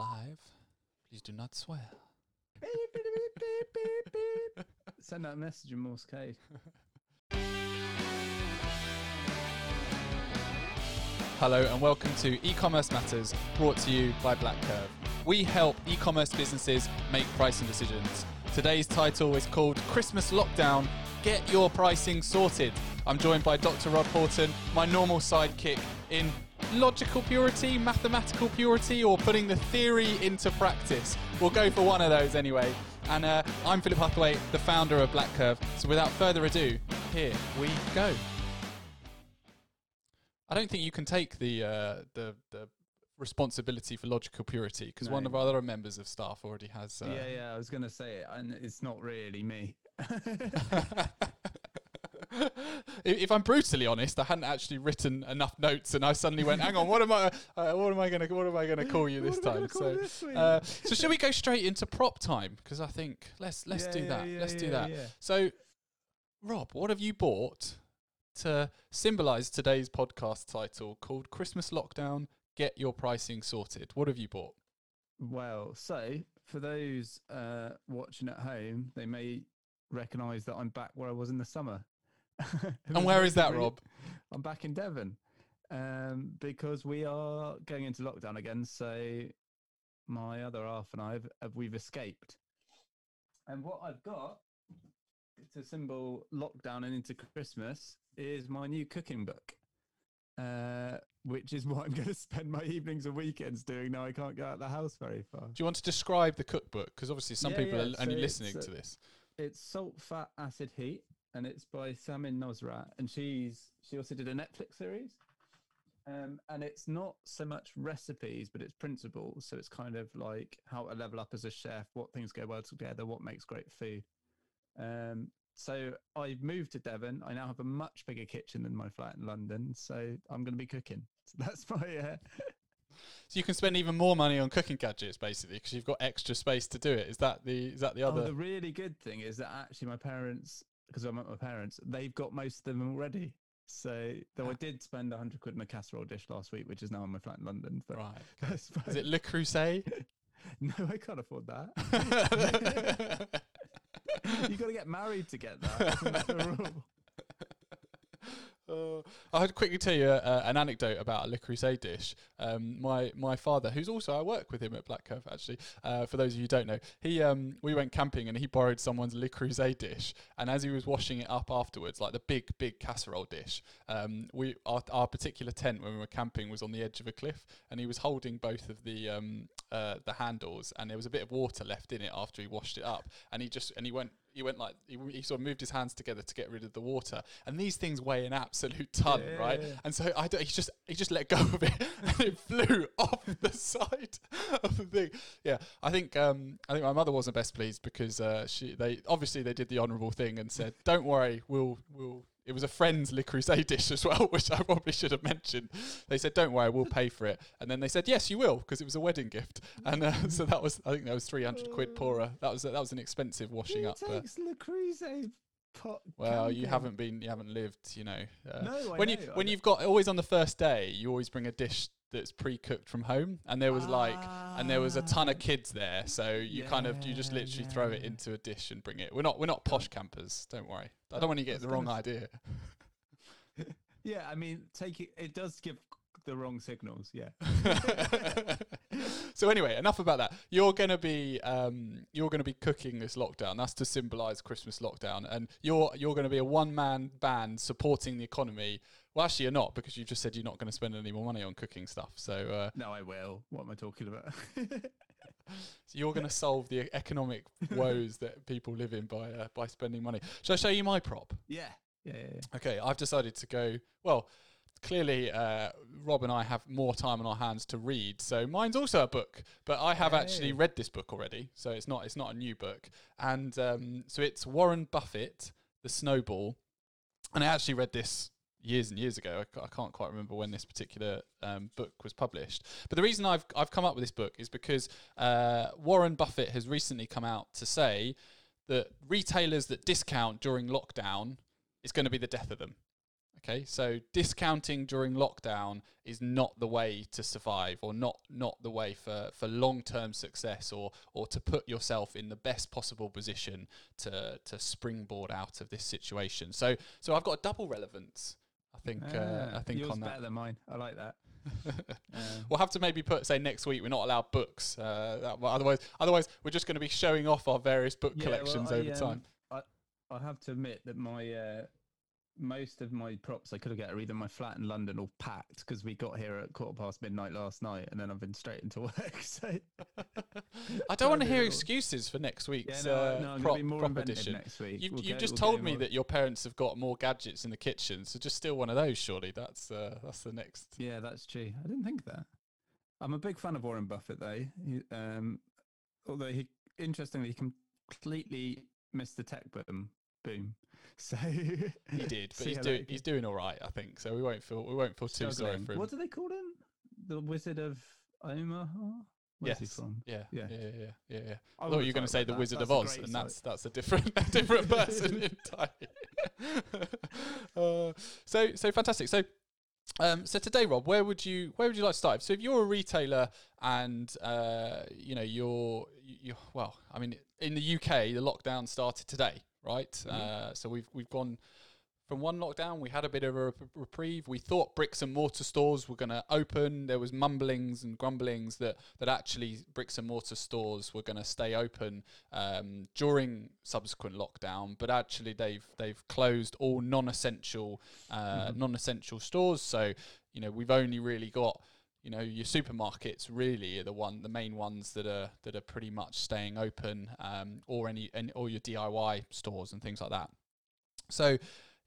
live. Please do not swear. Send out a message in Morse code. Hello and welcome to E-commerce Matters, brought to you by BlackCurve. We help e-commerce businesses make pricing decisions. Today's title is called Christmas Lockdown. Get your pricing sorted. I'm joined by Dr. Rob Horton, my normal sidekick in logical purity, mathematical purity, or putting the theory into practice. We'll go for one of those anyway. And uh, I'm Philip Huthwaite, the founder of BlackCurve. So without further ado, here we go. I don't think you can take the uh, the the responsibility for logical purity because one of our other members of staff already has. Uh, yeah, yeah, I was going to say it, and it's not really me. if if I'm brutally honest, I hadn't actually written enough notes, and I suddenly went, "Hang on, what am I? Uh, what am I gonna? What am I gonna call you this time?" So, this uh, so shall we go straight into prop time? Because I think let's let's Yeah, do yeah, that. yeah, let's do that. yeah. So, Rob, what have you bought to symbolise today's podcast title called "Christmas Lockdown"? Get your pricing sorted. What have you bought? Well, so for those uh, watching at home, they may recognise that I'm back where I was in the summer. And where is that, Rob? I'm back in Devon um, because we are going into lockdown again. So my other half and I have, we've escaped. And what I've got to symbol lockdown and into Christmas is my new cooking book, uh, which is what I'm going to spend my evenings and weekends doing now. I can't go out of the house very far. Do you want to describe the cookbook? Because obviously some Yeah, people yeah, are only listening it's, to this. It's Salt, Fat, Acid, Heat, and it's by Samin Nosrat, and she's she also did a Netflix series. Um, and it's not so much recipes, but it's principles. So it's kind of like how to level up as a chef, what things go well together, what makes great food. Um, so I've moved to Devon. I now have a much bigger kitchen than my flat in London. So I'm going to be cooking. So that's my uh, So you can spend even more money on cooking gadgets, basically, because you've got extra space to do it. Is that the is that the other? Oh, other? the really good thing is that actually my parents, because I'm at my parents, they've got most of them already. So though Ah. I did spend hundred quid on a casserole dish last week, which is now in my flat in London. But right. Is it Le Creuset? no, I can't afford that. You've got to get married to get that. Isn't that the rule? Uh, I'll quickly tell you uh, an anecdote about a Le dish. Um, my my father, who's also I work with him at BlackCurve actually. Uh, for those of you who don't know, he um, we went camping and he borrowed someone's Le dish. And as he was washing it up afterwards, like the big big casserole dish, um, we our, our particular tent when we were camping was on the edge of a cliff, and he was holding both of the um, uh, the handles, and there was a bit of water left in it after he washed it up, and he just and he went he went like he, he sort of moved his hands together to get rid of the water. And these things weigh an absolute ton Yeah, right? Yeah, yeah. and so I don't, he just he just let go of it and it flew off the side of the thing. Yeah I think um I think my mother wasn't best pleased because uh, she they obviously they did the honourable thing and said don't worry we'll we'll it was a friend's Le Creuset dish as well, which I probably should have mentioned. They said, "Don't worry, we'll pay for it," and then they said, "Yes, you will," because it was a wedding gift, and uh, so that was, I think, that was three hundred quid poorer. That was that was an expensive washing Who up. Takes Le Creuset pot? well, you haven't been, you haven't lived, you know. Uh, No, I when know, you I when know. you've got always on the first day, you always bring a dish that's pre-cooked from home, and there was like, and there was a ton of Ah. kids there, so you kind of you just Yeah, literally throw it into a dish and bring it. We're not we're not posh campers, don't worry. I don't want you to get the wrong idea. Yeah, I mean, take it. It does give the wrong signals. Yeah. so anyway, enough about that. You're gonna be um, you're gonna be cooking this lockdown. That's to symbolise Christmas lockdown, and you're you're gonna be a one man band supporting the economy. Well, actually, you're not because you just said you're not going to spend any more money on cooking stuff. So, uh, No, I will. What am I talking about? so you're going to solve the economic woes that people live in by uh, by spending money. Shall I show you my prop? yeah. Yeah, yeah, yeah. Okay, I've decided to go. Well, clearly, uh, Rob and I have more time on our hands to read, so mine's also a book. But I have actually read this book already, so it's not it's not a new book. And um, so it's Warren Buffett, The Snowball, and I actually read this years and years ago. I, I can't quite remember when this particular um, book was published. But the reason I've I've come up with this book is because uh, Warren Buffett has recently come out to say that retailers that discount during lockdown is going to be the death of them. Okay, so discounting during lockdown is not the way to survive, or not not the way for, for long term success, or or to put yourself in the best possible position to to springboard out of this situation. So so I've got a double relevance. I think uh, I think yours on that. better than mine. I like that. Um, We'll have to maybe put say next week we're not allowed books. Uh, that, well, otherwise, otherwise we're just going to be showing off our various book Yeah, well, collections I, over um, time. I, I have to admit that my uh, most of my props I could have got are either my flat in London or packed because we got here at quarter past midnight last night and then I've been straight into work. So I don't want to hear excuses for next yeah, no, uh, no, I'm prop, gonna be more prop edition. next week. You've, We'll get- just we'll told me more- that your parents have got more gadgets in the kitchen, so just steal one of those. Surely that's uh, that's the next. Yeah, that's true. I didn't think that. I'm a big fan of Warren Buffett, though. He, um, although he, interestingly, he completely missed the tech boom. Boom. So He did, but he's doing he's doing all right, I think. So we won't feel we won't feel too sorry for him. What do they call him? The Wizard of Omaha. Where's Yes. from? Yeah, yeah, Yeah. yeah, yeah, yeah. yeah. I I thought you were going to say the that. Wizard That's of Oz, and site. that's that's a different a different person entirely. uh, so so fantastic. So um, so today, Rob, where would you where would you like to start? So if you're a retailer and uh, you know you're you well, I mean, in the UK, the lockdown started today, right? Mhm. Uh, so we've we've gone from one lockdown, we had a bit of a rep- reprieve. We thought bricks and mortar stores were going to open. There was mumblings and grumblings that that actually bricks and mortar stores were going to stay open um, during subsequent lockdown, but actually they've they've closed all non-essential uh, Mhm. non-essential stores. So you know we've only really got you know your supermarkets really are the one the main ones that are that are pretty much staying open um, or any and or your DIY stores and things like that. So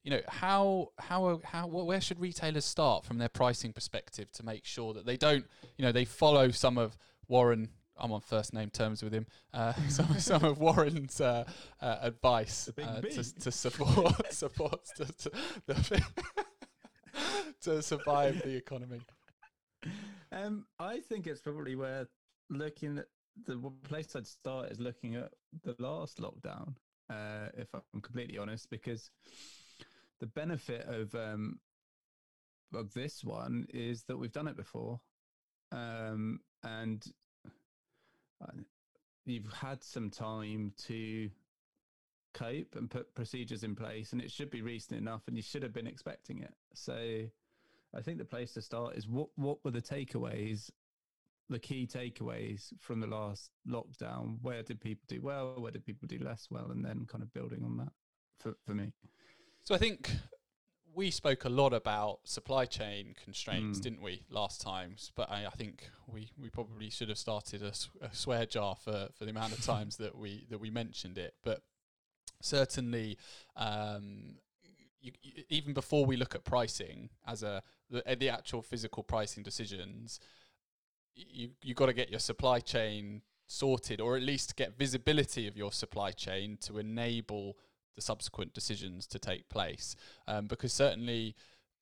you know how how how where should retailers start from their pricing perspective to make sure that they don't you know they follow some of Warren I'm on first name terms with him uh, some some of Warren's uh, uh, advice uh, to, to support support to, to, to survive the economy. Um, I think it's probably worth looking at the place I'd start is looking at the last lockdown. Uh, if I'm completely honest, because the benefit of um, of this one is that we've done it before, um, and uh, you've had some time to cope and put procedures in place, and it should be recent enough, and you should have been expecting it. So, I think the place to start is what what were the takeaways, the key takeaways from the last lockdown? Where did people do well? Where did people do less well? And then kind of building on that for for me. So I think we spoke a lot about supply chain constraints, Mm. didn't we, last times? But I, I think we, we probably should have started a swear jar for, for the amount of times that we that we mentioned it. But certainly, um, you, you, even before we look at pricing as a the, uh, the actual physical pricing decisions, you you got to get your supply chain sorted, or at least get visibility of your supply chain to enable the subsequent decisions to take place. Um, because certainly,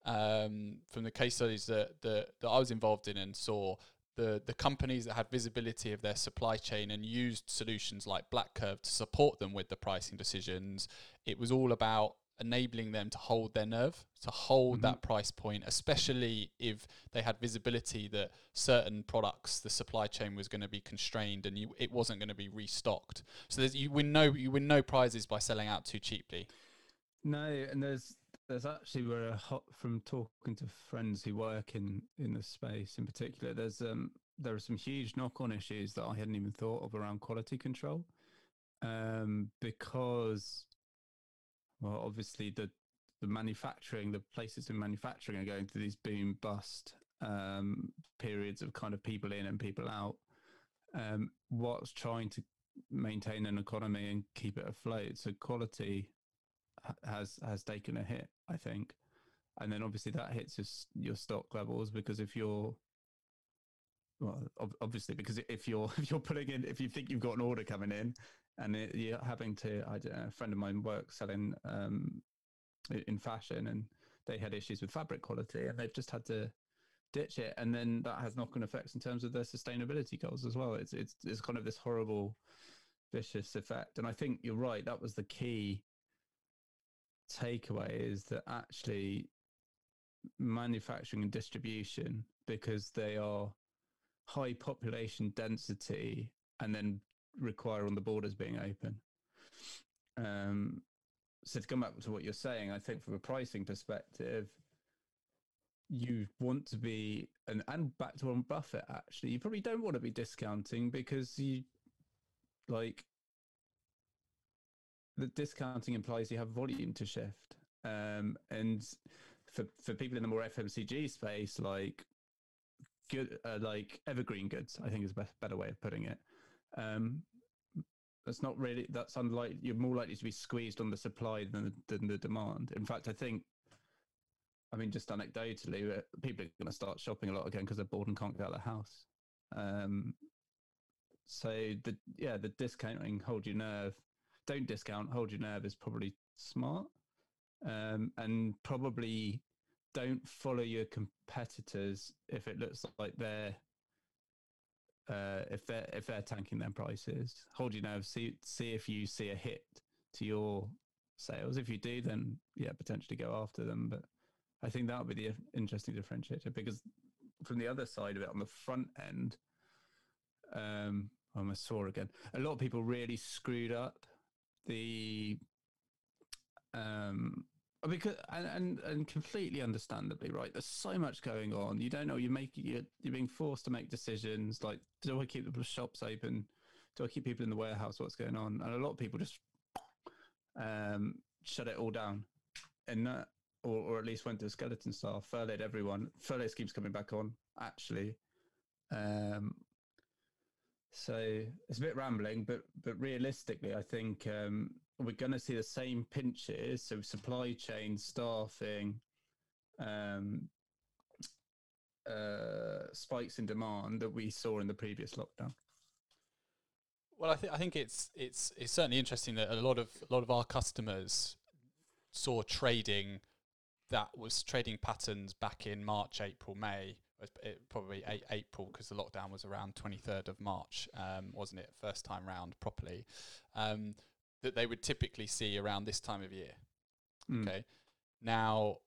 um, from the case studies that, that that I was involved in and saw, the the companies that had visibility of their supply chain and used solutions like BlackCurve to support them with the pricing decisions, it was all about enabling them to hold their nerve, to hold Mhm. that price point, especially if they had visibility that certain products, the supply chain was going to be constrained and you, it wasn't going to be restocked. So there's, you win no you win no prizes by selling out too cheaply. No, and there's there's actually were a hot from talking to friends who work in in the space in particular. There's um there are some huge knock on issues that I hadn't even thought of around quality control, um because well obviously the the manufacturing the places in manufacturing are going through these boom bust um periods of kind of people in and people out. Um, what's trying to maintain an economy and keep it afloat. So quality has has taken a hit, I think, and then obviously that hits your, your stock levels because if you're well, ob- obviously because if you're if you're putting in if you think you've got an order coming in and it, you're having to, I don't know, a friend of mine works selling um, in fashion and they had issues with fabric quality and they've just had to ditch it. And then that has knock-on effects in terms of their sustainability goals as well. It's it's it's kind of this horrible vicious effect. And i think you're right that was the key takeaway is that actually manufacturing and distribution because they are high population density and then require on the borders being open. Um, so to come back to what you're saying, I think from a pricing perspective, you want to be and and back to Warren Buffett actually, you probably don't want to be discounting because you like the discounting implies you have volume to shift. Um, and for for people in the more FMCG space, like good, uh, like evergreen goods, I think is a better way of putting it. Um, that's not really that's unlikely. You're more likely to be squeezed on the supply than the, than the demand. In fact, I think. I mean, just anecdotally, uh, people are going to start shopping a lot again because they're bored and can't get out of the house. Um, so the yeah, the discounting hold your nerve. Don't discount, hold your nerve is probably smart, um, and probably don't follow your competitors if it looks like they're uh, if they're if they're tanking their prices. Hold your nerve. See see if you see a hit to your sales. If you do, then yeah, potentially go after them. But I think that would be the interesting differentiator because from the other side of it, on the front end, um, I'm a sore again. A lot of people really screwed up the um because and, and and completely understandably right there's so much going on. You don't know you're making you're, you're being forced to make decisions like do i keep the shops open? Do i keep people in the warehouse? What's going on? And a lot of people just um shut it all down. And that or, or at least went to a skeleton staff furloughed everyone. Furlough keeps coming back on actually. Um so it's a bit rambling but but realistically i think um we're going to see the same pinches, so supply chain, staffing, um, uh, spikes in demand that we saw in the previous lockdown. Well, I think I think it's it's it's certainly interesting that a lot of a lot of our customers saw trading that was trading patterns back in March, April, May. It, probably April because the lockdown was around 23rd of March, um, wasn't it? First time round properly. Um, that they would typically see around this time of year. Mm. Okay. Now,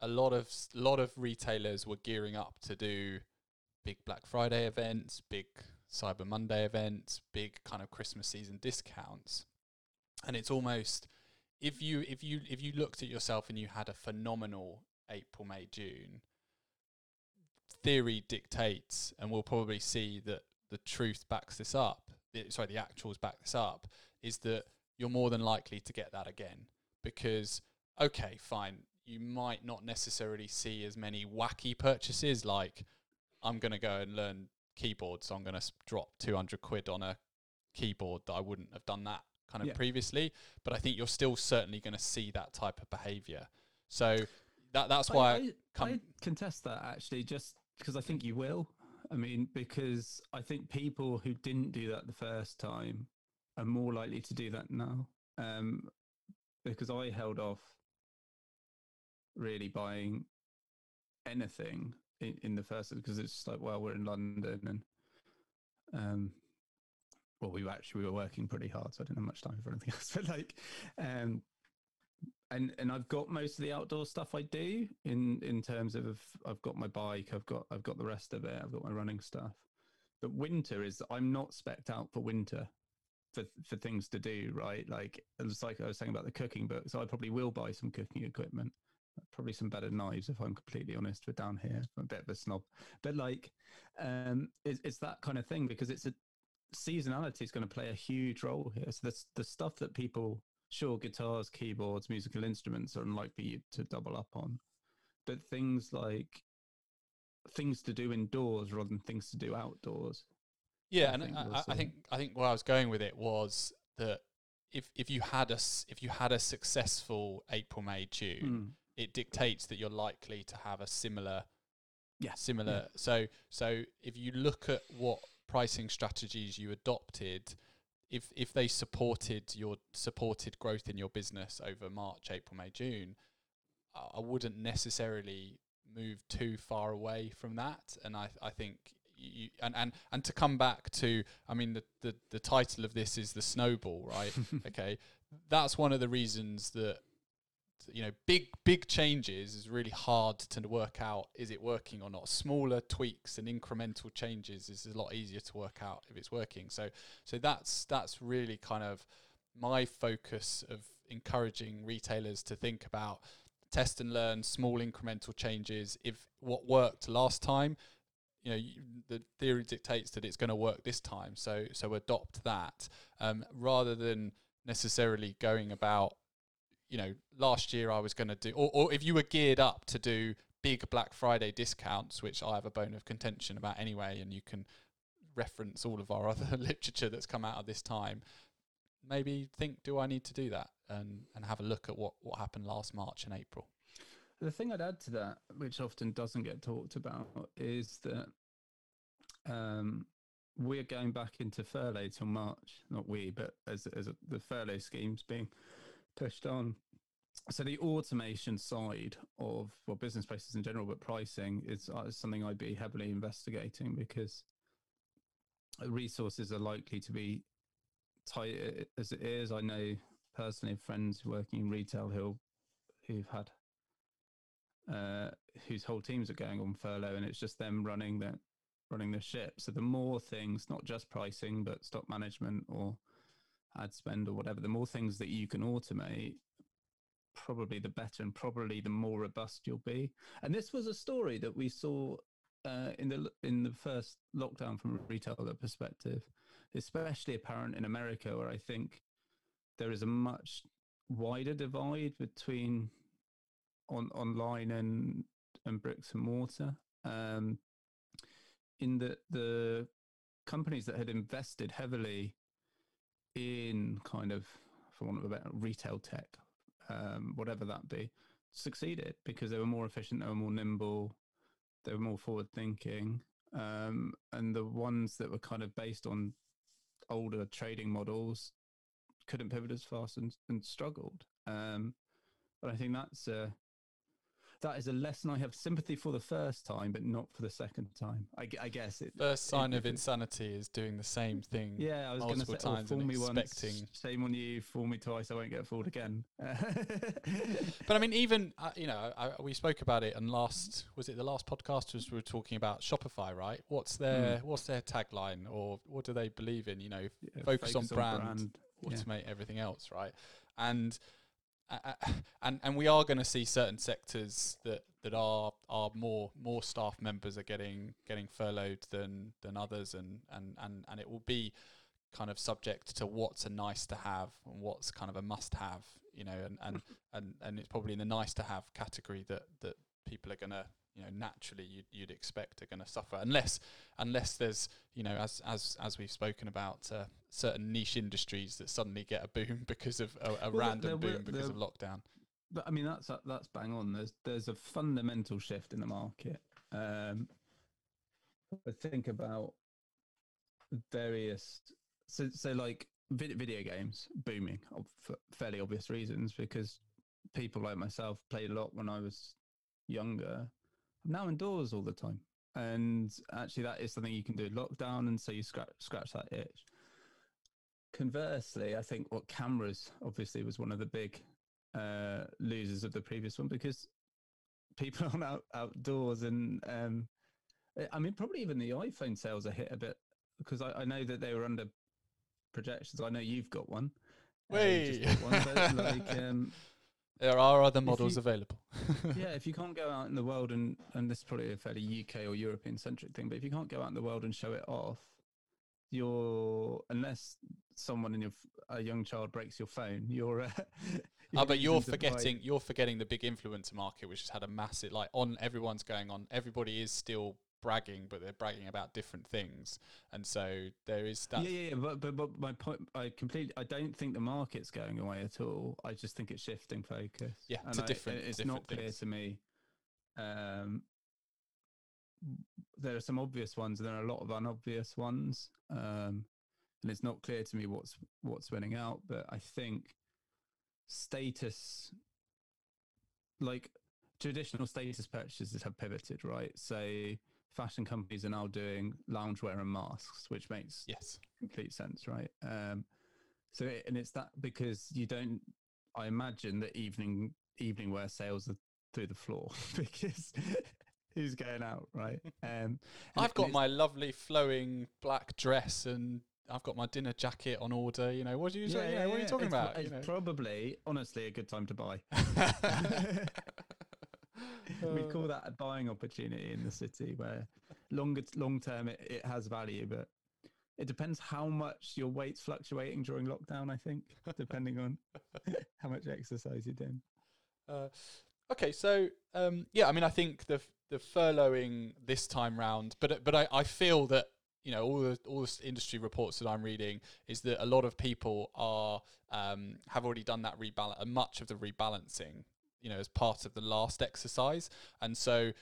a lot of lot of retailers were gearing up to do big Black Friday events, big Cyber Monday events, big kind of Christmas season discounts. And it's almost if you if you if you looked at yourself and you had a phenomenal April, May, June, theory dictates, and we'll probably see that the truth backs this up. sorry, the actuals back this up. Is that you're more than likely to get that again because okay, fine, you might not necessarily see as many wacky purchases like I'm going to go and learn keyboard, so I'm going to drop 200 quid on a keyboard that I wouldn't have done that kind of yeah. previously. But I think you're still certainly going to see that type of behavior. So that that's why I, I, I contest that actually, just because I think you will. I mean, because I think people who didn't do that the first time are more likely to do that now. Um, because I held off really buying anything in, in the first because it's just like, well, we're in London and um, well, we were actually we were working pretty hard, so I didn't have much time for anything else. But like, um, and and I've got most of the outdoor stuff I do in in terms of I've got my bike, I've got I've got the rest of it, I've got my running stuff. But winter is I'm not specked out for winter for for things to do, right? Like it's like I was saying about the cooking book. So I probably will buy some cooking equipment, probably some better knives if I'm completely honest. We're down here, I'm a bit of a snob, but like um, it's, it's that kind of thing because it's a seasonality is going to play a huge role here. So the the stuff that people sure guitars, keyboards, musical instruments are unlikely to double up on, but things like things to do indoors rather than things to do outdoors yeah, I and think I, I, think I think where I was going with it was that if if you had a if you had a successful April May June, mm. it dictates that you're likely to have a similar yeah similar. Yeah. So so if you look at what pricing strategies you adopted, if if they supported your supported growth in your business over March, April, May, June, I wouldn't necessarily move too far away from that. And I I think you, and, and and to come back to i mean the, the the title of this is the snowball right? Okay. That's one of the reasons that you know big big changes is really hard to work out is it working or not? Smaller tweaks and incremental changes is a lot easier to work out if it's working. So so that's that's really kind of my focus of encouraging retailers to think about test and learn small incremental changes. If what worked last time you know you, the theory dictates that it's going to work this time so so adopt that um, rather than necessarily going about you know, last year I was going to do, or, or if you were geared up to do big Black Friday discounts, which I have a bone of contention about anyway, and you can reference all of our other literature that's come out of this time, maybe think, do I need to do that? And, and have a look at what, what happened last March and April. The thing I'd add to that, which often doesn't get talked about, is that um, we're going back into furlough till March. Not we, but as as the furlough schemes being pushed on. So the automation side of well, business processes in general, but pricing is, uh, something I'd be heavily investigating because resources are likely to be tight as it is. I know personally friends working in retail who who've had uh, whose whole teams are going on furlough, and it's just them running the running the ship. So the more things, not just pricing, but stock management or ad spend or whatever, the more things that you can automate, probably the better and probably the more robust you'll be. And this was a story that we saw uh, in the in the first lockdown from a retailer perspective, especially apparent in America, where I think there is a much wider divide between on online and and bricks and mortar. Um, in the the companies that had invested heavily in kind of, for want of a better, retail tech, um, whatever that be, succeeded because they were more efficient, they were more nimble, they were more forward thinking. Um, and the ones that were kind of based on older trading models couldn't pivot as fast and, and struggled. Um, but I think that's uh, that is a lesson I have sympathy for the first time, but not for the second time. I, I guess it. First sign it, of insanity is doing the same thing. Yeah, I was going to say, oh, fool me expecting... once, shame on you. Fool me twice, I won't get fooled again. but I mean, even uh, you know, I, we spoke about it, and last was it the last podcast was we were talking about Shopify, right? What's their mm. what's their tagline, or what do they believe in? You know, yeah, focus, focus, on brand, brand. automate yeah. everything else, right? And and and we are going to see certain sectors that that are are more more staff members are getting getting furloughed than than others and and and and it will be kind of subject to what's a nice to have and what's kind of a must have you know and and and, and it's probably in the nice to have category that that people are going to you know naturally you'd, you'd expect are going to suffer unless unless there's you know as as as we've spoken about uh, certain niche industries that suddenly get a boom because of a, a well, random boom because of lockdown. But i mean that's that's bang on. There's there's a fundamental shift in the market. Um I think about various so so like video games booming for fairly obvious reasons because people like myself played a lot when I was younger I'm now indoors all the time. And actually, that is something you can do lockdown. And so you scratch, scratch that itch. Conversely, I think what cameras obviously was one of the big uh, losers of the previous one because people are out, outdoors and um, I mean, probably even the iPhone sales are hit a bit because I, I know that they were under projections. I know you've got one. Wait. Uh, one, like, um, there are other models you, available. yeah, if you can't go out in the world and and this is probably a fairly UK or European centric thing, but if you can't go out in the world and show it off, you're unless someone in your a young child breaks your phone, you're. Uh, you're oh, but you're forgetting you're forgetting the big influencer market, which has had a massive like on everyone's going on. Everybody is still bragging, but they're bragging about different things, and so there is that. Yeah, yeah, yeah. But, but but my point, I completely, I don't think the market's going away at all. I just think it's shifting focus. Yeah, and to I, different. It's different not clear to me. Um, there are some obvious ones, and there are a lot of unobvious ones. Um, and it's not clear to me what's what's winning out. But I think status, like traditional status purchases, have pivoted, right? So fashion companies are now doing loungewear and masks, which makes yes complete sense, right? Um, so and it's that because you don't. I imagine that evening evening wear sales are through the floor because who's going out, right? Um, I've got my lovely flowing black dress and I've got my dinner jacket on order. You know, what do you say? Yeah, what are you talking it's, about? It's you know? probably, honestly, a good time to buy. we Uh, call that a buying opportunity in the city where longer long term it, it has value but it depends how much your weight's fluctuating during lockdown i think depending on how much exercise you're doing. Uh, okay, so um, yeah, I mean, I think the the furloughing this time round, but but I, I feel that you know all the all the industry reports that I'm reading is that a lot of people are um, have already done that rebalance, uh, much of the rebalancing, you know, as part of the last exercise, and so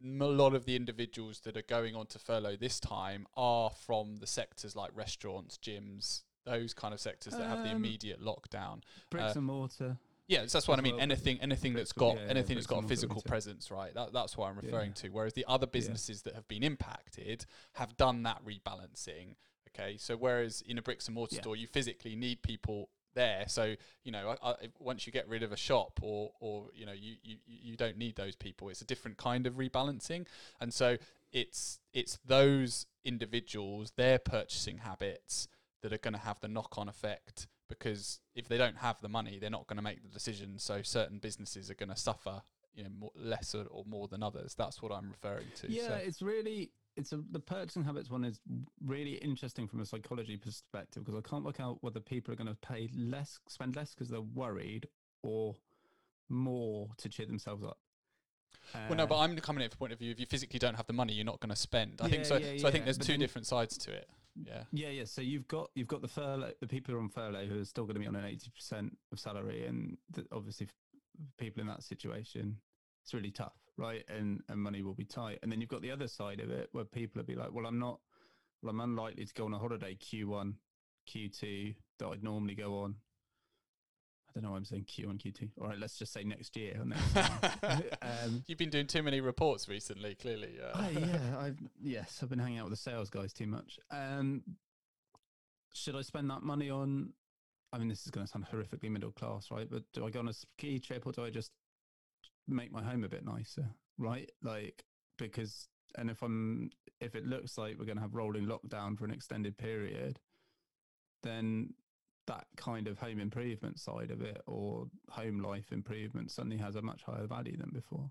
a lot of the individuals that are going on to furlough this time are from the sectors like restaurants, gyms, those kind of sectors that have the Um, immediate lockdown. bricks Uh, and mortar Yeah, so that's what I mean. well, Anything, anything that's got yeah, yeah, anything that's bricks got a mortar physical presence, right? That, that's what I'm referring yeah. to. Whereas the other businesses that have been impacted have done that rebalancing. Okay, so whereas in a bricks and mortar Yeah. store, you physically need people there. So you know, I, I, once you get rid of a shop, or or you know, you, you you don't need those people. It's a different kind of rebalancing, and so it's it's those individuals, their purchasing habits that are going to have the knock-on effect because if they don't have the money, they're not going to make the decision. So certain businesses are going to suffer, you know, more, less or, or more than others. That's what I'm referring to. yeah so. it's really it's a the purchasing habits one is really interesting from a psychology perspective because i can't work out whether people are going to pay less spend less because they're worried or more to cheer themselves up well, no, Uh, but I'm coming at it from the point of view. If you physically don't have the money, you're not going to spend. I think Yeah, so. yeah, so I think there's but two different sides to it. Yeah. Yeah, yeah. So you've got you've got the furlough, the people who are on furlough who are still going to be on an eighty percent of salary, and th- obviously people in that situation, it's really tough, right? And and money will be tight. And then you've got the other side of it where people will be like, well, I'm not, well, I'm unlikely to go on a holiday Q one, Q two that I'd normally go on. I don't know why I'm saying Q one, Q two. All right, let's just say next year or next um, You've been doing too many reports recently. Clearly. Uh, Oh, yeah, I've yes, I've been hanging out with the sales guys too much. Um, should I spend that money on? I mean, this is going to sound horrifically middle class, right? But do I go on a ski trip or do I just make my home a bit nicer, right? Like because, and if I'm, if it looks like we're going to have rolling lockdown for an extended period, then that kind of home improvement side of it or home life improvement suddenly has a much higher value than before.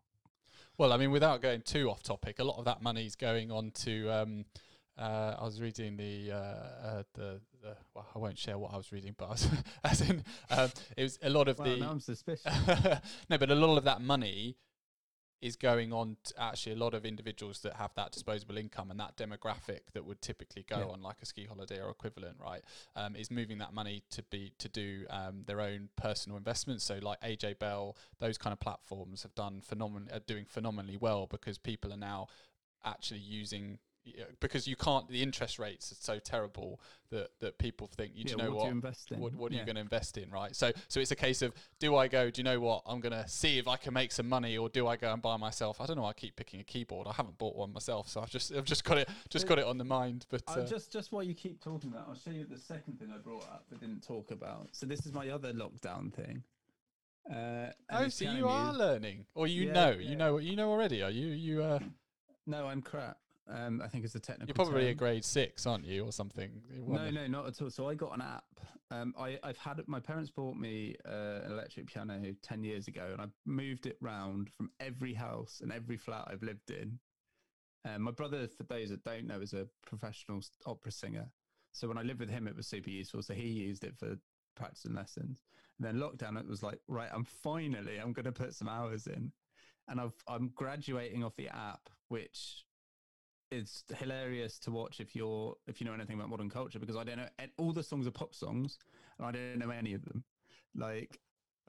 Well, I mean, without going too off topic, a lot of that money is going on to. Um, uh, I was reading the, uh, uh, the the well, I won't share what I was reading, but was, as in um, it was a lot of Well, the I'm suspicious. no, but a lot of that money is going on to actually a lot of individuals that have that disposable income and that demographic that would typically go Yeah. on like a ski holiday or equivalent, right? Um, is moving that money to be to do um, their own personal investments. So like AJ Bell, those kind of platforms have done phenomenal, are doing phenomenally well because people are now actually using. Because you can't, the interest rates are so terrible that, that people think, you Yeah, you know what what, do you invest in? what, what are Yeah. you going to invest in, right? So, so it's a case of do I go? Do you know what? I'm going to see if I can make some money, or do I go and buy myself? I don't know. I keep picking a keyboard. I haven't bought one myself, so I've just I've just got it just got it on the mind. But Uh, uh, just just while you keep talking about, I'll show you the second thing I brought up but didn't talk about. So this is my other lockdown thing. Uh, oh, so you are learning, or you Yeah, know, you know what you know already. Are you you uh No, I'm crap. Um, I think it's a technical. you're probably a grade six, aren't you, or something? No, no, not at all. So I got an app. Um, I, I've had it. My parents bought me uh, an electric piano ten years ago, and I moved it round from every house and every flat I've lived in. Um, my brother, for those that don't know, is a professional opera singer. So when I lived with him, it was super useful. So he used it for practicing lessons. And then lockdown, it was like, right, I'm finally, I'm going to put some hours in, and I've, I'm graduating off the app, which it's hilarious to watch if you're if you know anything about modern culture because I don't know and all the songs are pop songs and I don't know any of them. Like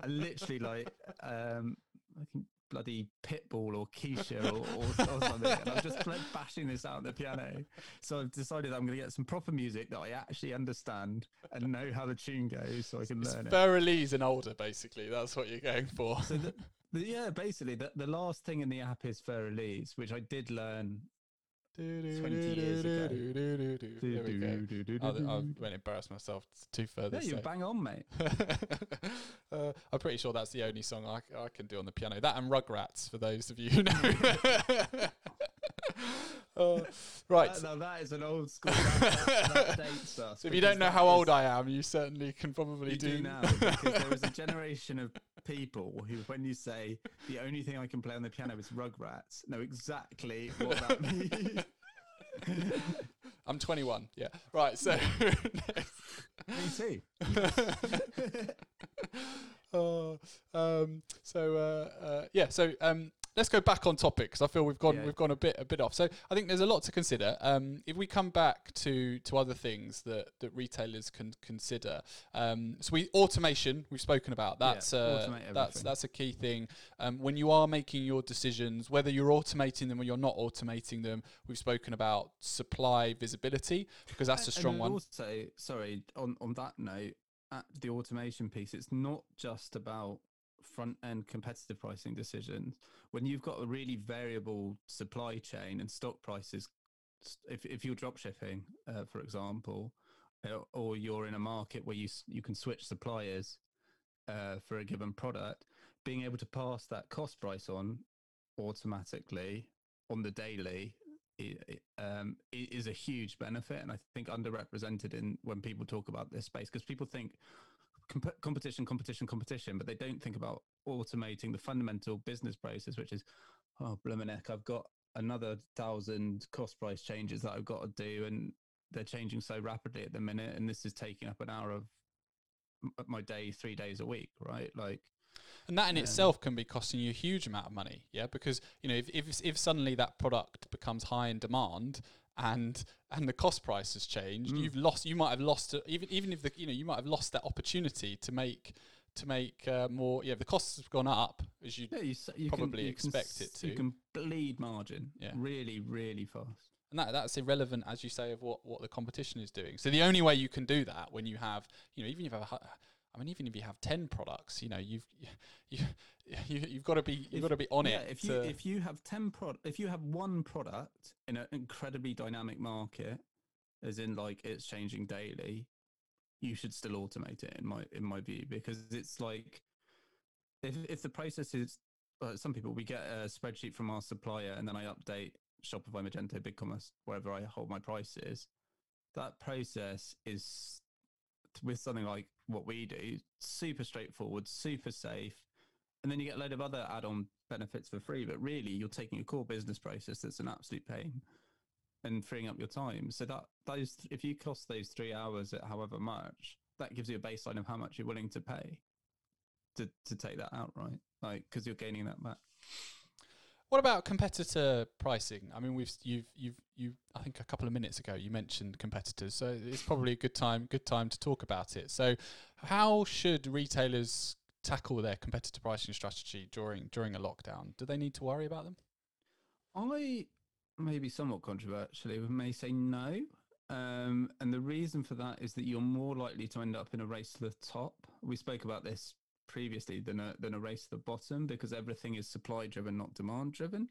I literally like um I think bloody Pitbull or Kesha or, or, or something. And I'm just like bashing this out on the piano. So I've decided I'm going to get some proper music that I actually understand and know how the tune goes, so I can It's learn it. Für Elise and older, basically. That's what you're going for. So the, the, yeah, basically the, the last thing in the app is Für Elise, which I did learn years ago. There we go. I, I won't embarrass myself too further. Yeah, you so. bang on, mate. uh, I'm pretty sure that's the only song I, I can do on the piano. That and Rugrats, for those of you who know. Uh, right. That, now that is an old school. That, that. So if you don't know how is- old I am, you certainly can probably you do, do now, because there is a generation of people who, when you say the only thing I can play on the piano is Rugrats, know exactly what that means. I'm 21. Yeah. Right. So. Me too. uh, um, so uh, uh, yeah, so um, let's go back on topic because I feel we've gone Yeah. we've gone a bit a bit off. So I think there's a lot to consider. Um, if we come back to to other things that that retailers can consider, um, so we automation we've spoken about. Yeah, That's uh, that's that's a key thing. Um, when you are making your decisions, whether you're automating them or you're not automating them, we've spoken about supply visibility because that's a strong and one. Also, sorry, on, on that note, at the automation piece, it's not just about front end competitive pricing decisions. When you've got a really variable supply chain and stock prices, if, if you're drop shipping, uh, for example, uh, or you're in a market where you, you can switch suppliers uh, for a given product, being able to pass that cost price on automatically on the daily i- i- um, a huge benefit, and I think underrepresented in when people talk about this space because people think comp- competition, competition, competition, but they don't think about automating the fundamental business process, which is, oh, blimey, I've got another thousand cost price changes that I've got to do, and they're changing so rapidly at the minute, and this is taking up an hour of my day, three days a week, right? Like, And that in Um, itself can be costing you a huge amount of money, yeah. Because you know, if if if suddenly that product becomes high in demand and and the cost price has changed, Mm. you've lost. You might have lost even even if the you know you might have lost that opportunity to make to make uh, more. Yeah, the costs have gone up as you yeah, you, you Probably can, you expect it s- You to. can bleed margin, Yeah. really, really fast. and that that's irrelevant as you say of what what the competition is doing. So the only way you can do that when you have you know even if you have a, I mean even if you have ten products, you know you've you, you you've got to be you've If- got to be on yeah, it. if you to- if you have ten prod, if you have one product in an incredibly dynamic market, as in like it's changing daily, you should still automate it in my in my view because it's like if if the process is uh, some people we get a spreadsheet from our supplier and then I update Shopify, Magento, BigCommerce, wherever I hold my prices. That process is with something like what we do, super straightforward, super safe, and then you get a load of other add-on benefits for free. But really, you're taking a core business process that's an absolute pain and freeing up your time. So that those, if you cost those three hours at however much, that gives you a baseline of how much you're willing to pay to to take that out, right? Like because you're gaining that back. What about competitor pricing? I mean, we've you've you've you. I think a couple of minutes ago you mentioned competitors, so it's probably a good time good time to talk about it. So, how should retailers tackle their competitor pricing strategy during during a lockdown? Do they need to worry about them? I maybe somewhat controversially may say no. Um, and the reason for that is that you're more likely to end up in a race to the top. We spoke about this previously than a than a race to the bottom because everything is supply driven, not demand driven.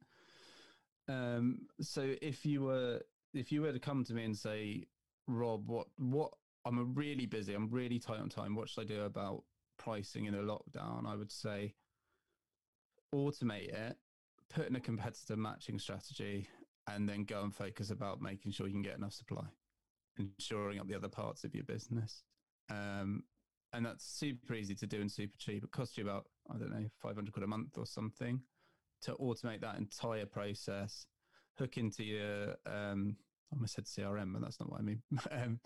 Um, so if you were if you were to come to me and say, Rob, what what I'm really busy, I'm really tight on time. What should I do about pricing in a lockdown? I would say automate it, put in a competitor matching strategy, and then go and focus about making sure you can get enough supply, and shoring up the other parts of your business. Um, and that's super easy to do and super cheap. It costs you about, I don't know, 500 quid a month or something to automate that entire process, hook into your, um, I almost said CRM, but that's not what I mean. um,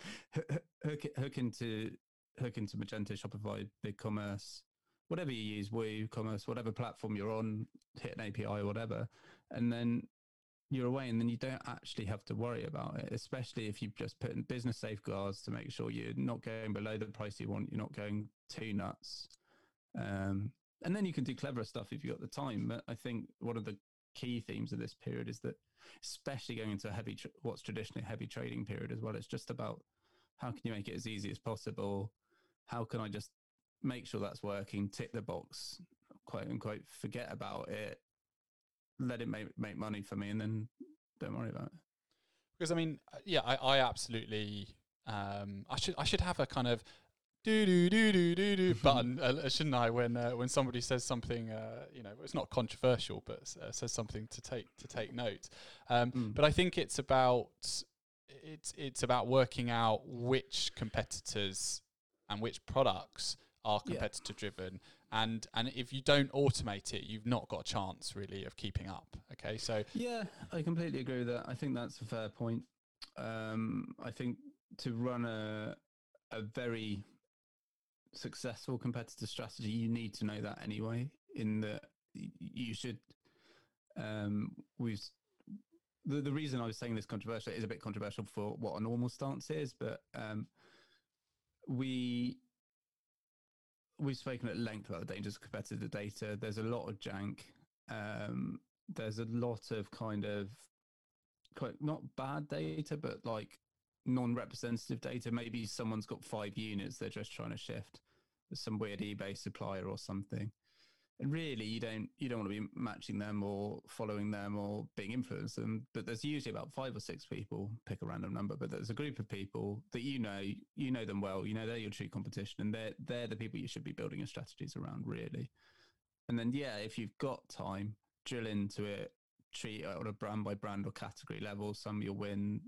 hook, hook, into, hook into Magento, Shopify, BigCommerce, whatever you use, WooCommerce, whatever platform you're on, hit an API or whatever, and then you're away, and then you don't actually have to worry about it. Especially if you've just put in business safeguards to make sure you're not going below the price you want, you're not going too nuts, um, and then you can do clever stuff if you've got the time. But I think one of the key themes of this period is that, especially going into a heavy, tr- what's traditionally a heavy trading period as well, it's just about how can you make it as easy as possible. How can I just make sure that's working, tick the box, quote unquote, forget about it, let it make make money for me, and then don't worry about it. Because I mean, uh, yeah, I, I absolutely. Um, I should I should have a kind of do do do do do do button, uh, shouldn't I? When uh, when somebody says something, uh, you know, it's not controversial, but uh, says something to take to take note. Um, Mm. But I think it's about it's it's about working out which competitors and which products are competitor driven, and and if you don't automate it, you've not got a chance really of keeping up. Okay, so Yeah, I completely agree with that. I think that's a fair point. Um, I think to run a a very successful competitor strategy, you need to know that anyway. In that you should. Um, we've the the reason I was saying this controversial is a bit controversial for what a normal stance is, but um, we we've spoken at length about the dangers of competitor data. There's a lot of jank. Um, there's a lot of kind of quite not bad data, but like non-representative data. Maybe someone's got five units they're just trying to shift. Some weird eBay supplier or something. And really, you don't you don't want to be matching them or following them or being influenced them. But there's usually about five or six people. Pick a random number, but there's a group of people that you know you know them well. You know they're your true competition, and they're they're the people you should be building your strategies around. Really. And then yeah, if you've got time, drill into it, treat it on a brand by brand or category level. Some you'll win,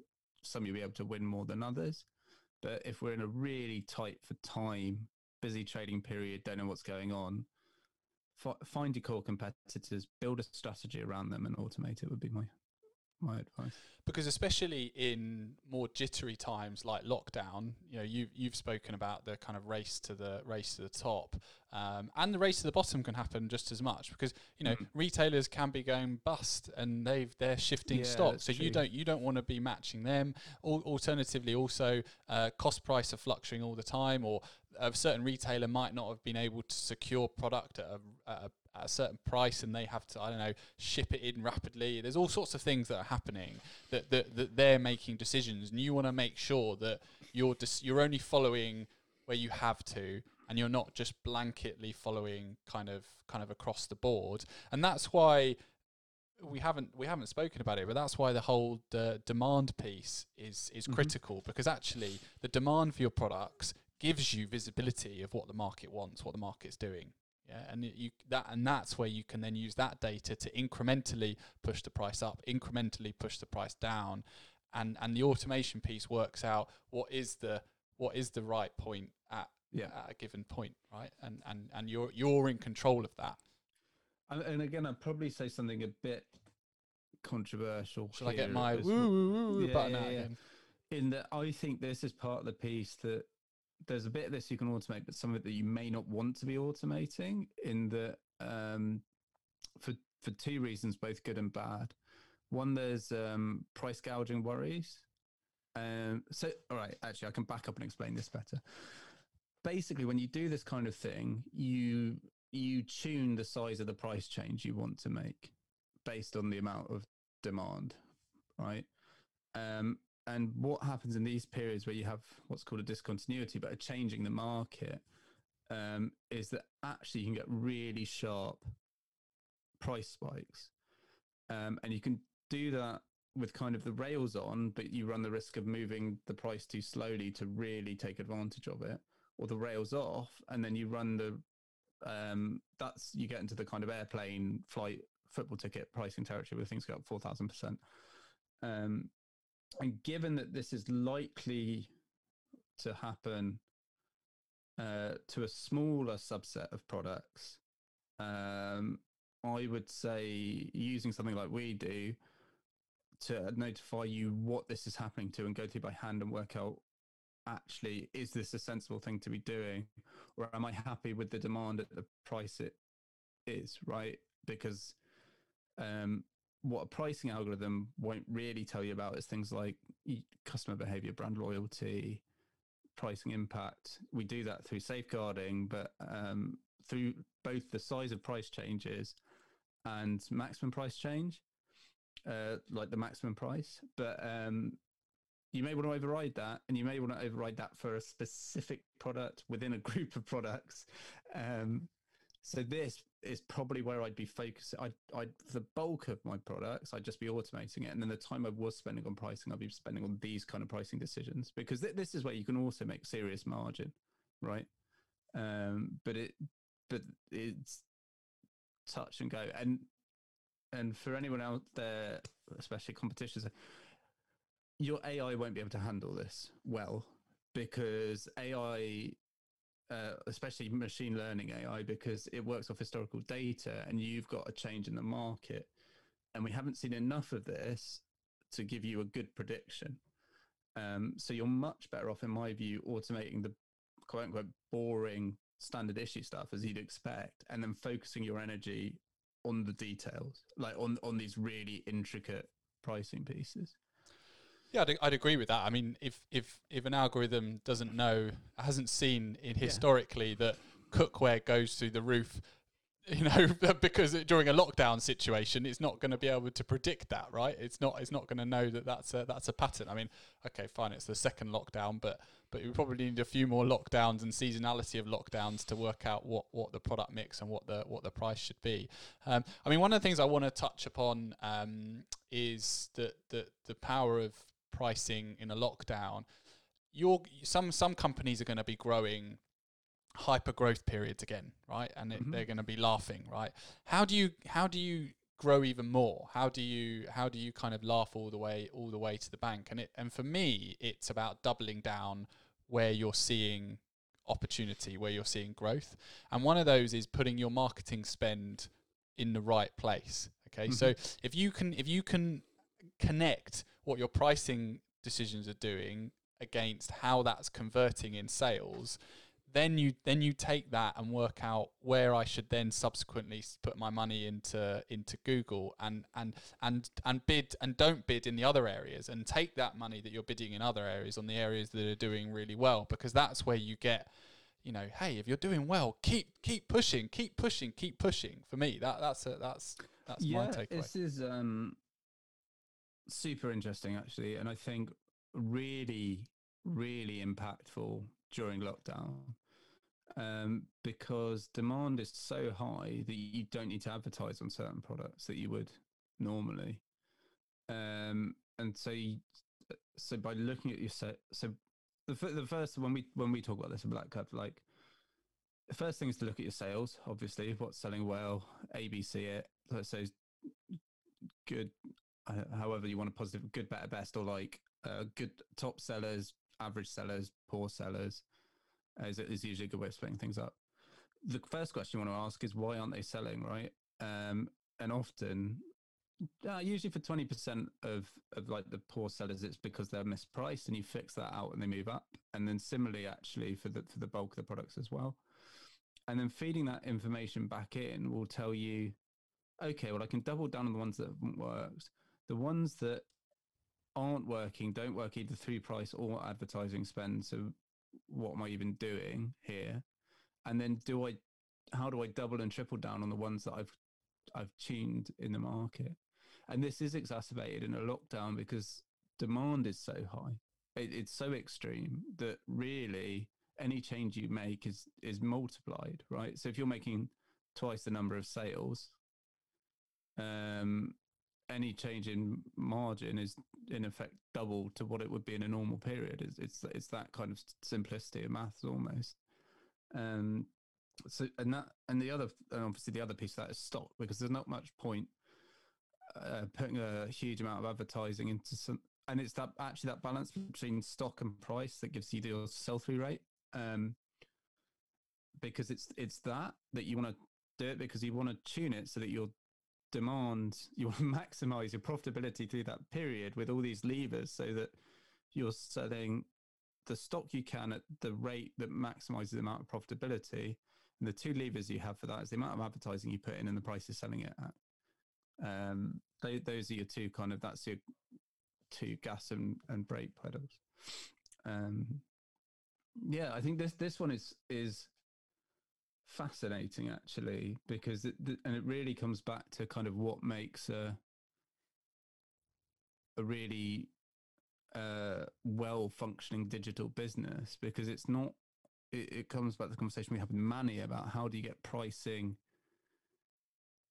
some you'll be able to win more than others. But if we're in a really tight for time, busy trading period, don't know what's going on, fi- find your core competitors, build a strategy around them, and automate it. Would be my my advice. because especially in more jittery times like lockdown, you know, you you've spoken about the kind of race to the race to the top, um, and the race to the bottom can happen just as much because you know Mm. retailers can be going bust and they've they're shifting Yeah, stock, so you don't you don't want to be matching them. Al- alternatively, also uh, cost price are fluctuating all the time, or a certain retailer might not have been able to secure product at a, at a at a certain price and they have to I don't know ship it in rapidly. There's all sorts of things that are happening that that, that they're making decisions, and you want to make sure that you're dis- you're only following where you have to, and you're not just blanketly following kind of kind of across the board. And that's why we haven't we haven't spoken about it, but that's why the whole uh, demand piece is is Mhm. critical because actually the demand for your products gives you visibility of what the market wants, what the market's doing. Yeah, and you that and that's where you can then use that data to incrementally push the price up, incrementally push the price down, and and the automation piece works out what is the what is the right point at, Yeah. at a given point, right? And and and you're you're in control of that. And, and again, I'd probably say something a bit controversial. Shall I get my woo woo woo woo Yeah, button yeah, out yeah. again? in that I think this is part of the piece that there's a bit of this you can automate, but some of it that you may not want to be automating. In that, um, for for two reasons, both good and bad. One, there's um, price gouging worries. Um, so, all right, actually, I can back up and explain this better. Basically, when you do this kind of thing, you you tune the size of the price change you want to make based on the amount of demand, right? Um, and what happens in these periods where you have what's called a discontinuity, but a changing the market, um, is that actually you can get really sharp price spikes. Um, and you can do that with kind of the rails on, but you run the risk of moving the price too slowly to really take advantage of it, or the rails off, and then you run the um, that's you get into the kind of airplane flight football ticket pricing territory where things go up four thousand percent. And given that this is likely to happen uh, to a smaller subset of products, um, I would say using something like we do to notify you what this is happening to and go through by hand and work out actually is this a sensible thing to be doing or am I happy with the demand at the price it is, right? Because um, what a pricing algorithm won't really tell you about is things like customer behavior, brand loyalty, pricing impact. We do that through safeguarding, but um, through both the size of price changes and maximum price change, uh, like the maximum price. But um, you may want to override that, and you may want to override that for a specific product within a group of products. Um, So this is probably where I'd be focusing. I, I, the bulk of my products, I'd just be automating it, and then the time I was spending on pricing, I'd be spending on these kind of pricing decisions because th- this is where you can also make serious margin, right? Um, but it, but it's touch and go, and and for anyone out there, especially competitions, your AI won't be able to handle this well because AI uh, especially machine learning AI, because it works off historical data and you've got a change in the market. And we haven't seen enough of this to give you a good prediction. Um, so you're much better off, in my view, automating the quote unquote boring standard issue stuff as you'd expect, and then focusing your energy on the details, like on on these really intricate pricing pieces. Yeah, I'd, I'd, agree with that. I mean, if if if an algorithm doesn't know, hasn't seen in historically yeah. that cookware goes through the roof, you know, because it, during a lockdown situation, it's not going to be able to predict that, right? It's not it's not going to know that that's a that's a pattern. I mean, okay, fine, it's the second lockdown, but but we probably need a few more lockdowns and seasonality of lockdowns to work out what what the product mix and what the what the price should be. Um, I mean, one of the things I want to touch upon um, is the the the power of pricing in a lockdown, you're some some companies are going to be growing hyper growth periods again, right? And mm-hmm. they're going to be laughing, right? How do you how do you grow even more? How do you how do you kind of laugh all the way all the way to the bank? And it and for me, it's about doubling down where you're seeing opportunity, where you're seeing growth. And one of those is putting your marketing spend in the right place. Okay, mm-hmm. so if you can if you can connect what your pricing decisions are doing against how that's converting in sales then you then you take that and work out where I should then subsequently put my money into into Google and and and and bid and don't bid in the other areas and take that money that you're bidding in other areas on the areas that are doing really well because that's where you get you know hey if you're doing well keep keep pushing keep pushing keep pushing. For me that that's a, that's that's yeah, my takeaway. this is um super interesting actually, and I think really, really impactful during lockdown um, because demand is so high that you don't need to advertise on certain products that you would normally. Um, and so, you, so by looking at your set, so the the first when we when we talk about this in BlackCurve, like the first thing is to look at your sales. Obviously, what's selling well, ABC it. So good however you want a positive, good, better, best, or like uh, good top sellers, average sellers, poor sellers, uh, is, is usually a good way of splitting things up. The first question you want to ask is why aren't they selling, right? Um, and often, uh, usually for 20% of, of like the poor sellers, it's because they're mispriced and you fix that out and they move up. And then similarly, actually, for the, for the bulk of the products as well. And then feeding that information back in will tell you, okay, well, I can double down on the ones that haven't worked the ones that aren't working don't work either through price or advertising spend. So what am I even doing here? And then do I how do I double and triple down on the ones that I've I've tuned in the market? And this is exacerbated in a lockdown because demand is so high. It, it's so extreme that really any change you make is is multiplied, right? So if you're making twice the number of sales, um, any change in margin is in effect double to what it would be in a normal period. It's it's, it's that kind of simplicity of maths almost. Um, so and that and the other and obviously the other piece of that is stock because there's not much point uh, putting a huge amount of advertising into some and it's that actually that balance between stock and price that gives you the sell through rate. Um, because it's it's that that you want to do it because you want to tune it so that your demand, you want to maximize your profitability through that period with all these levers so that you're selling the stock you can at the rate that maximizes the amount of profitability. And the two levers you have for that is the amount of advertising you put in and the price you're selling it at. Um, those are your two kind of, that's your two gas and, and brake pedals. Um, yeah, I think this, this one is, is fascinating actually because it, and it really comes back to kind of what makes a a really uh, well functioning digital business because it's not it, it comes back to the conversation we had with Manny about how do you get pricing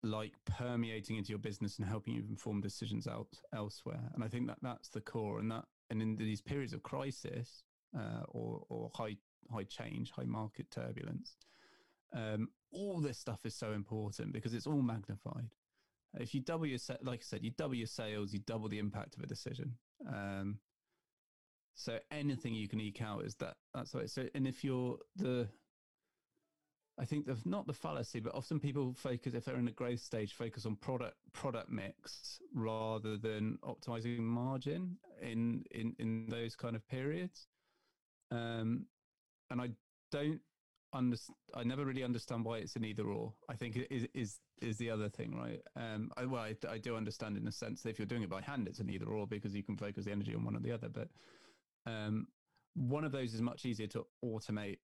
like permeating into your business and helping you inform decisions out elsewhere. And I think that that's the core. And that and in these periods of crisis uh, or or high high change, high market turbulence, um, all this stuff is so important because it's all magnified. If you double your like I said, you double your sales, you double the impact of a decision. Um, so anything you can eke out is that that's right. So and if you're the I think the not the fallacy, but often people focus if they're in a growth stage, focus on product product mix rather than optimizing margin in in in those kind of periods. Um, and I don't understand. I never really understand why it's an either or. I think it is is is the other thing, right? Um, I, well, I, I do understand in a sense that if you're doing it by hand, it's an either or because you can focus the energy on one or the other. But um, one of those is much easier to automate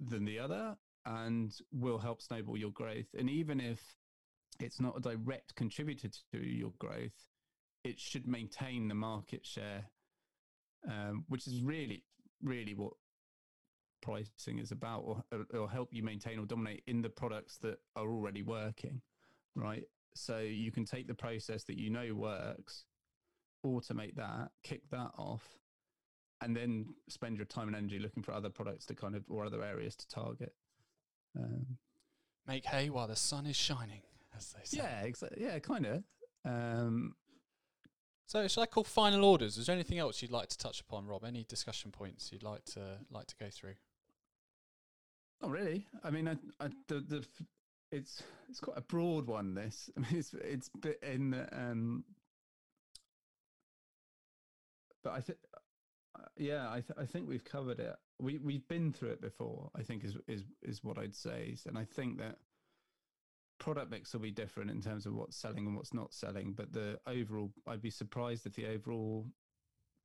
than the other and will help snowball your growth. And even if it's not a direct contributor to your growth, it should maintain the market share, um, which is really, really what pricing is about, or, or help you maintain or dominate in the products that are already working, right? So you can take the process that you know works, automate that, kick that off, and then spend your time and energy looking for other products to kind of or other areas to target. Um, Make hay while the sun is shining, as they say. Yeah, exactly. Yeah, kind of. Um, so, should I call final orders? Is there anything else you'd like to touch upon, Rob? Any discussion points you'd like to like to go through? Not really. I mean, I, I, the the it's it's quite a broad one. This, I mean, it's it's bit in um, but I think uh, yeah, I th- I think we've covered it. We we've been through it before. I think is is is what I'd say, and I think that product mix will be different in terms of what's selling and what's not selling. But the overall, I'd be surprised if the overall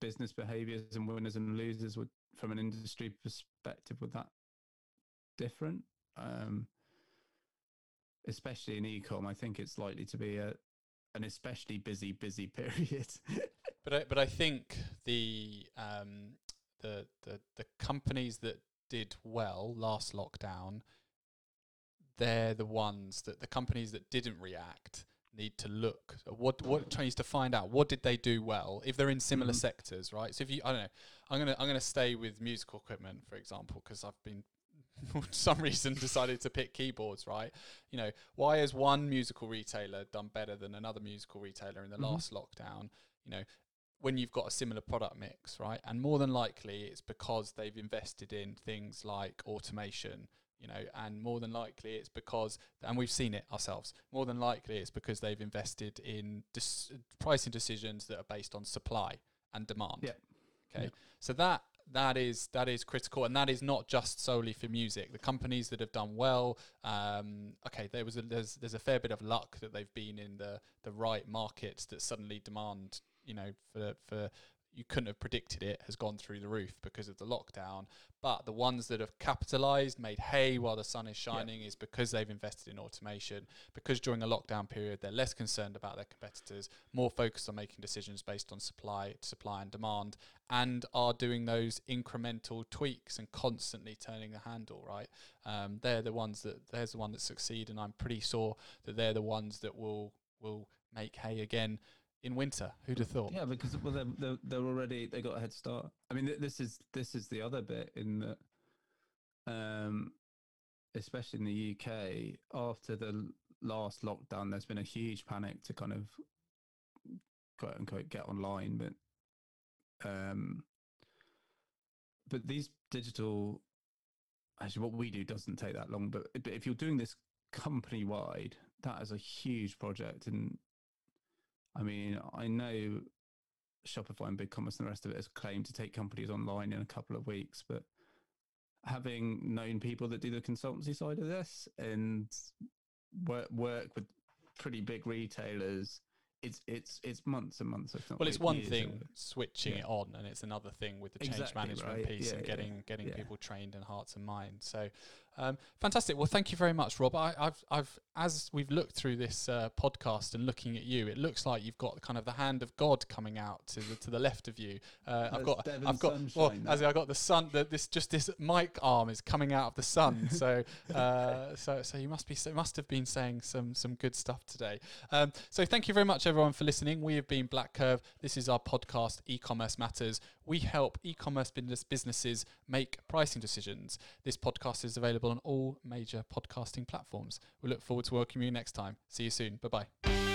business behaviors and winners and losers would, from an industry perspective, would that different. Um, especially in ecom, I think it's likely to be a an especially busy, busy period. but I, but I think the um, the the the companies that did well last lockdown, they're the ones that the companies that didn't react need to look what what needs to find out what did they do well if they're in similar mm-hmm. sectors right so if you i don't know i'm gonna i'm gonna stay with musical equipment for example because i've been for some reason decided to pick keyboards, right? You know, why has one musical retailer done better than another musical retailer in the mm-hmm. last lockdown? You know, when you've got a similar product mix, right? And more than likely it's because they've invested in things like automation, you know, and more than likely it's because, and we've seen it ourselves, more than likely it's because they've invested in dis- pricing decisions that are based on supply and demand. Yeah. Okay. So that that is that is critical, and that is not just solely for music. The companies that have done well, um, okay, there was a, there's there's a fair bit of luck that they've been in the the right markets that suddenly demand, you know, for for you couldn't have predicted it has gone through the roof because of the lockdown. But the ones that have capitalized, made hay while the sun is shining, is because they've invested in automation. Because during a lockdown period, they're less concerned about their competitors, more focused on making decisions based on supply, supply and demand, and are doing those incremental tweaks and constantly turning the handle. Right, um, they're the ones that there's the one that succeed, and I'm pretty sure that they're the ones that will will make hay again in winter. Who'd have thought? Yeah, because well, they're, they're, they're already they got a head start. I mean, th- this is this is the other bit in that, um, especially in the UK after the last lockdown, there's been a huge panic to kind of quote unquote get online, but um, but these digital actually what we do doesn't take that long. But, but if you're doing this company wide, that is a huge project and I mean, I know Shopify and BigCommerce and the rest of it has claimed to take companies online in a couple of weeks, but having known people that do the consultancy side of this and work work with pretty big retailers, it's it's it's months and months. well, it's one thing switching yeah. it on, and it's another thing with the change exactly, management right? piece yeah, and getting yeah, getting people trained in hearts and minds. So, Um, fantastic. Well, thank you very much, Rob. I, have I've, as we've looked through this uh, podcast and looking at you, it looks like you've got kind of the hand of God coming out to the to the left of you. Uh, I've got, Devon I've got, well, as. I got the sun. The, this just this mic arm is coming out of the sun. so, uh, so, so you must be, so must have been saying some some good stuff today. Um, so, thank you very much, everyone, for listening. We have been BlackCurve. This is our podcast, E-commerce Matters. We help e-commerce business businesses make pricing decisions. This podcast is available on all major podcasting platforms. We look forward to welcoming you next time. See you soon. Bye bye.